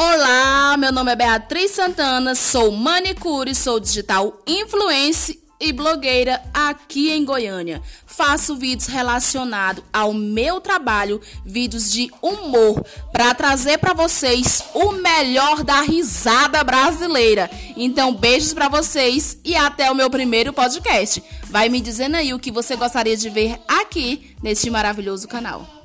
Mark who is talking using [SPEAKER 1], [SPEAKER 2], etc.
[SPEAKER 1] Olá, meu nome é Beatriz Santana, sou manicure, sou digital influencer e blogueira aqui em Goiânia. Faço vídeos relacionados ao meu trabalho, vídeos de humor, para trazer para vocês o melhor da risada brasileira. Então, beijos para vocês e até o meu primeiro podcast. Vai me dizendo aí o que você gostaria de ver aqui neste maravilhoso canal.